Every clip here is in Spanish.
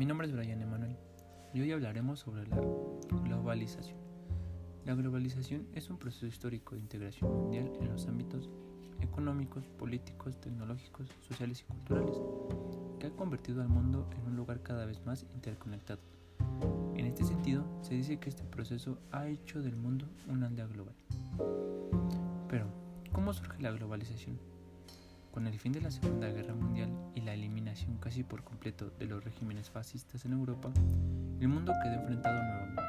Mi nombre es Brian Emanuel y hoy hablaremos sobre la globalización. La globalización es un proceso histórico de integración mundial en los ámbitos económicos, políticos, tecnológicos, sociales y culturales, que ha convertido al mundo en un lugar cada vez más interconectado. En este sentido, se dice que este proceso ha hecho del mundo una aldea global. Pero, ¿cómo surge la globalización? Con el fin de la Segunda Guerra Mundial y la eliminación casi por completo de los regímenes fascistas en Europa, el mundo quedó enfrentado nuevamente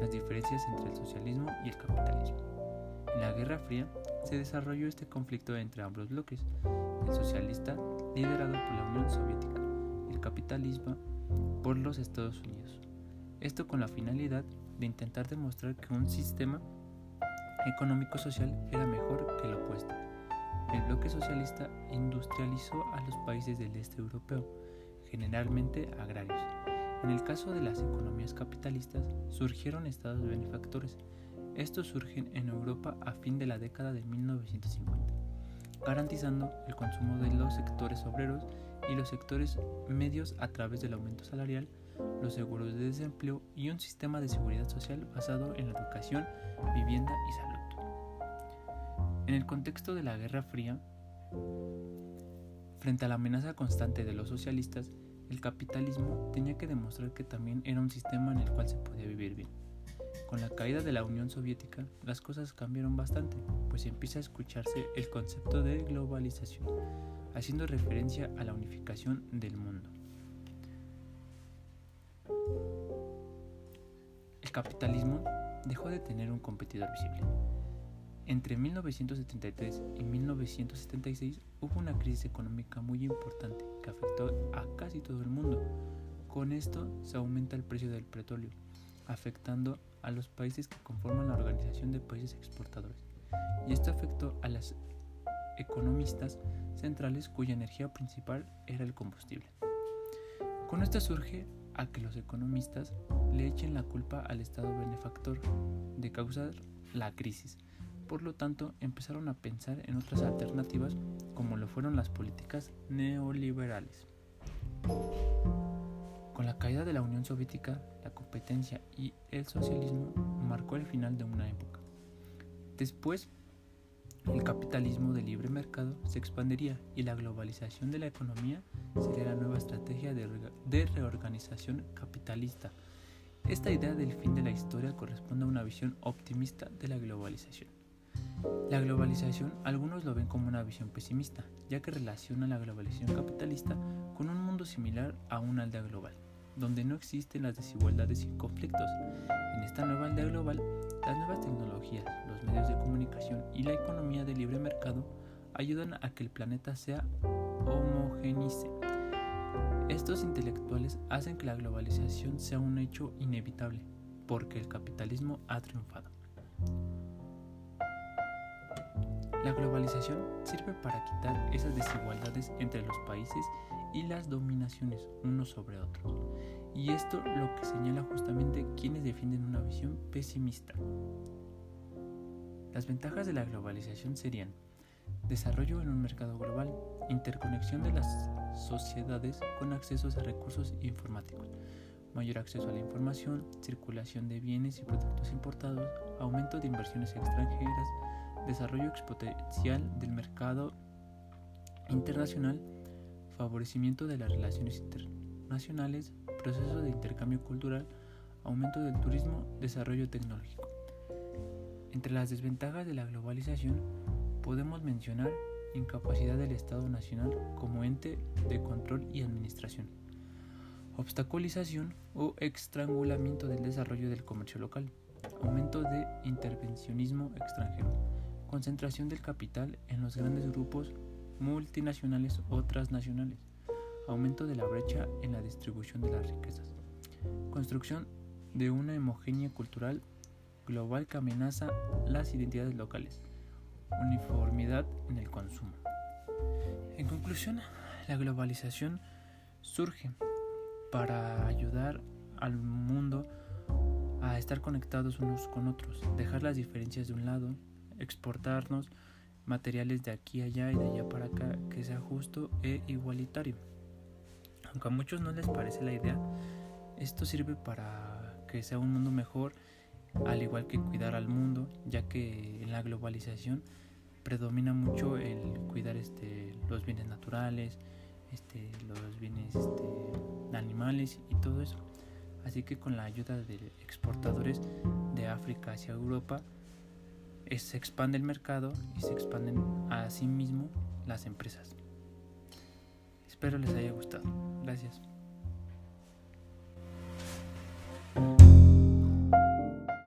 las diferencias entre el socialismo y el capitalismo. En la Guerra Fría se desarrolló este conflicto entre ambos bloques, el socialista liderado por la Unión Soviética y el capitalismo por los Estados Unidos. Esto con la finalidad de intentar demostrar que un sistema económico-social era mejor que el opuesto el bloque socialista industrializó a los países del este europeo, generalmente agrarios. En el caso de las economías capitalistas, surgieron estados benefactores. Estos surgen en Europa a fin de la década de 1950, garantizando el consumo de los sectores obreros y los sectores medios a través del aumento salarial, los seguros de desempleo y un sistema de seguridad social basado en la educación, vivienda y salud. En el contexto de la Guerra Fría, frente a la amenaza constante de los socialistas, el capitalismo tenía que demostrar que también era un sistema en el cual se podía vivir bien. Con la caída de la Unión Soviética, las cosas cambiaron bastante, pues empieza a escucharse el concepto de globalización, haciendo referencia a la unificación del mundo. El capitalismo dejó de tener un competidor visible entre 1973 y 1976 hubo una crisis económica muy importante que afectó a casi todo el mundo. Con esto se aumenta el precio del petróleo, afectando a los países que conforman la Organización de Países Exportadores. Y esto afectó a las economistas centrales cuya energía principal era el combustible. Con esto surge a que los economistas le echen la culpa al Estado benefactor de causar la crisis por lo tanto, empezaron a pensar en otras alternativas como lo fueron las políticas neoliberales. Con la caída de la Unión Soviética, la competencia y el socialismo marcó el final de una época. Después, el capitalismo de libre mercado se expandiría y la globalización de la economía sería la nueva estrategia de, de reorganización capitalista. Esta idea del fin de la historia corresponde a una visión optimista de la globalización. La globalización algunos lo ven como una visión pesimista, ya que relaciona la globalización capitalista con un mundo similar a una aldea global, donde no existen las desigualdades y conflictos. En esta nueva aldea global, las nuevas tecnologías, los medios de comunicación y la economía de libre mercado ayudan a que el planeta sea homogenice. Estos intelectuales hacen que la globalización sea un hecho inevitable, porque el capitalismo ha triunfado. La globalización sirve para quitar esas desigualdades entre los países y las dominaciones unos sobre otros. Y esto lo que señala justamente quienes defienden una visión pesimista. Las ventajas de la globalización serían desarrollo en un mercado global, interconexión de las sociedades con accesos a recursos informáticos, mayor acceso a la información, circulación de bienes y productos importados, aumento de inversiones extranjeras, desarrollo exponencial del mercado internacional, favorecimiento de las relaciones internacionales, proceso de intercambio cultural, aumento del turismo, desarrollo tecnológico. Entre las desventajas de la globalización podemos mencionar incapacidad del Estado Nacional como ente de control y administración, obstaculización o estrangulamiento del desarrollo del comercio local, aumento de intervencionismo extranjero, concentración del capital en los grandes grupos multinacionales o transnacionales, aumento de la brecha en la distribución de las riquezas, construcción de una homogénea cultural global que amenaza las identidades locales, uniformidad en el consumo. En conclusión, la globalización surge para ayudar al mundo a estar conectados unos con otros, dejar las diferencias de un lado exportarnos materiales de aquí a allá y de allá para acá que sea justo e igualitario. Aunque a muchos no les parece la idea, esto sirve para que sea un mundo mejor, al igual que cuidar al mundo, ya que en la globalización predomina mucho el cuidar este, los bienes naturales, este, los bienes este, animales y todo eso. Así que con la ayuda de exportadores de África hacia Europa, se expande el mercado y se expanden a sí mismo las empresas. Espero les haya gustado. Gracias.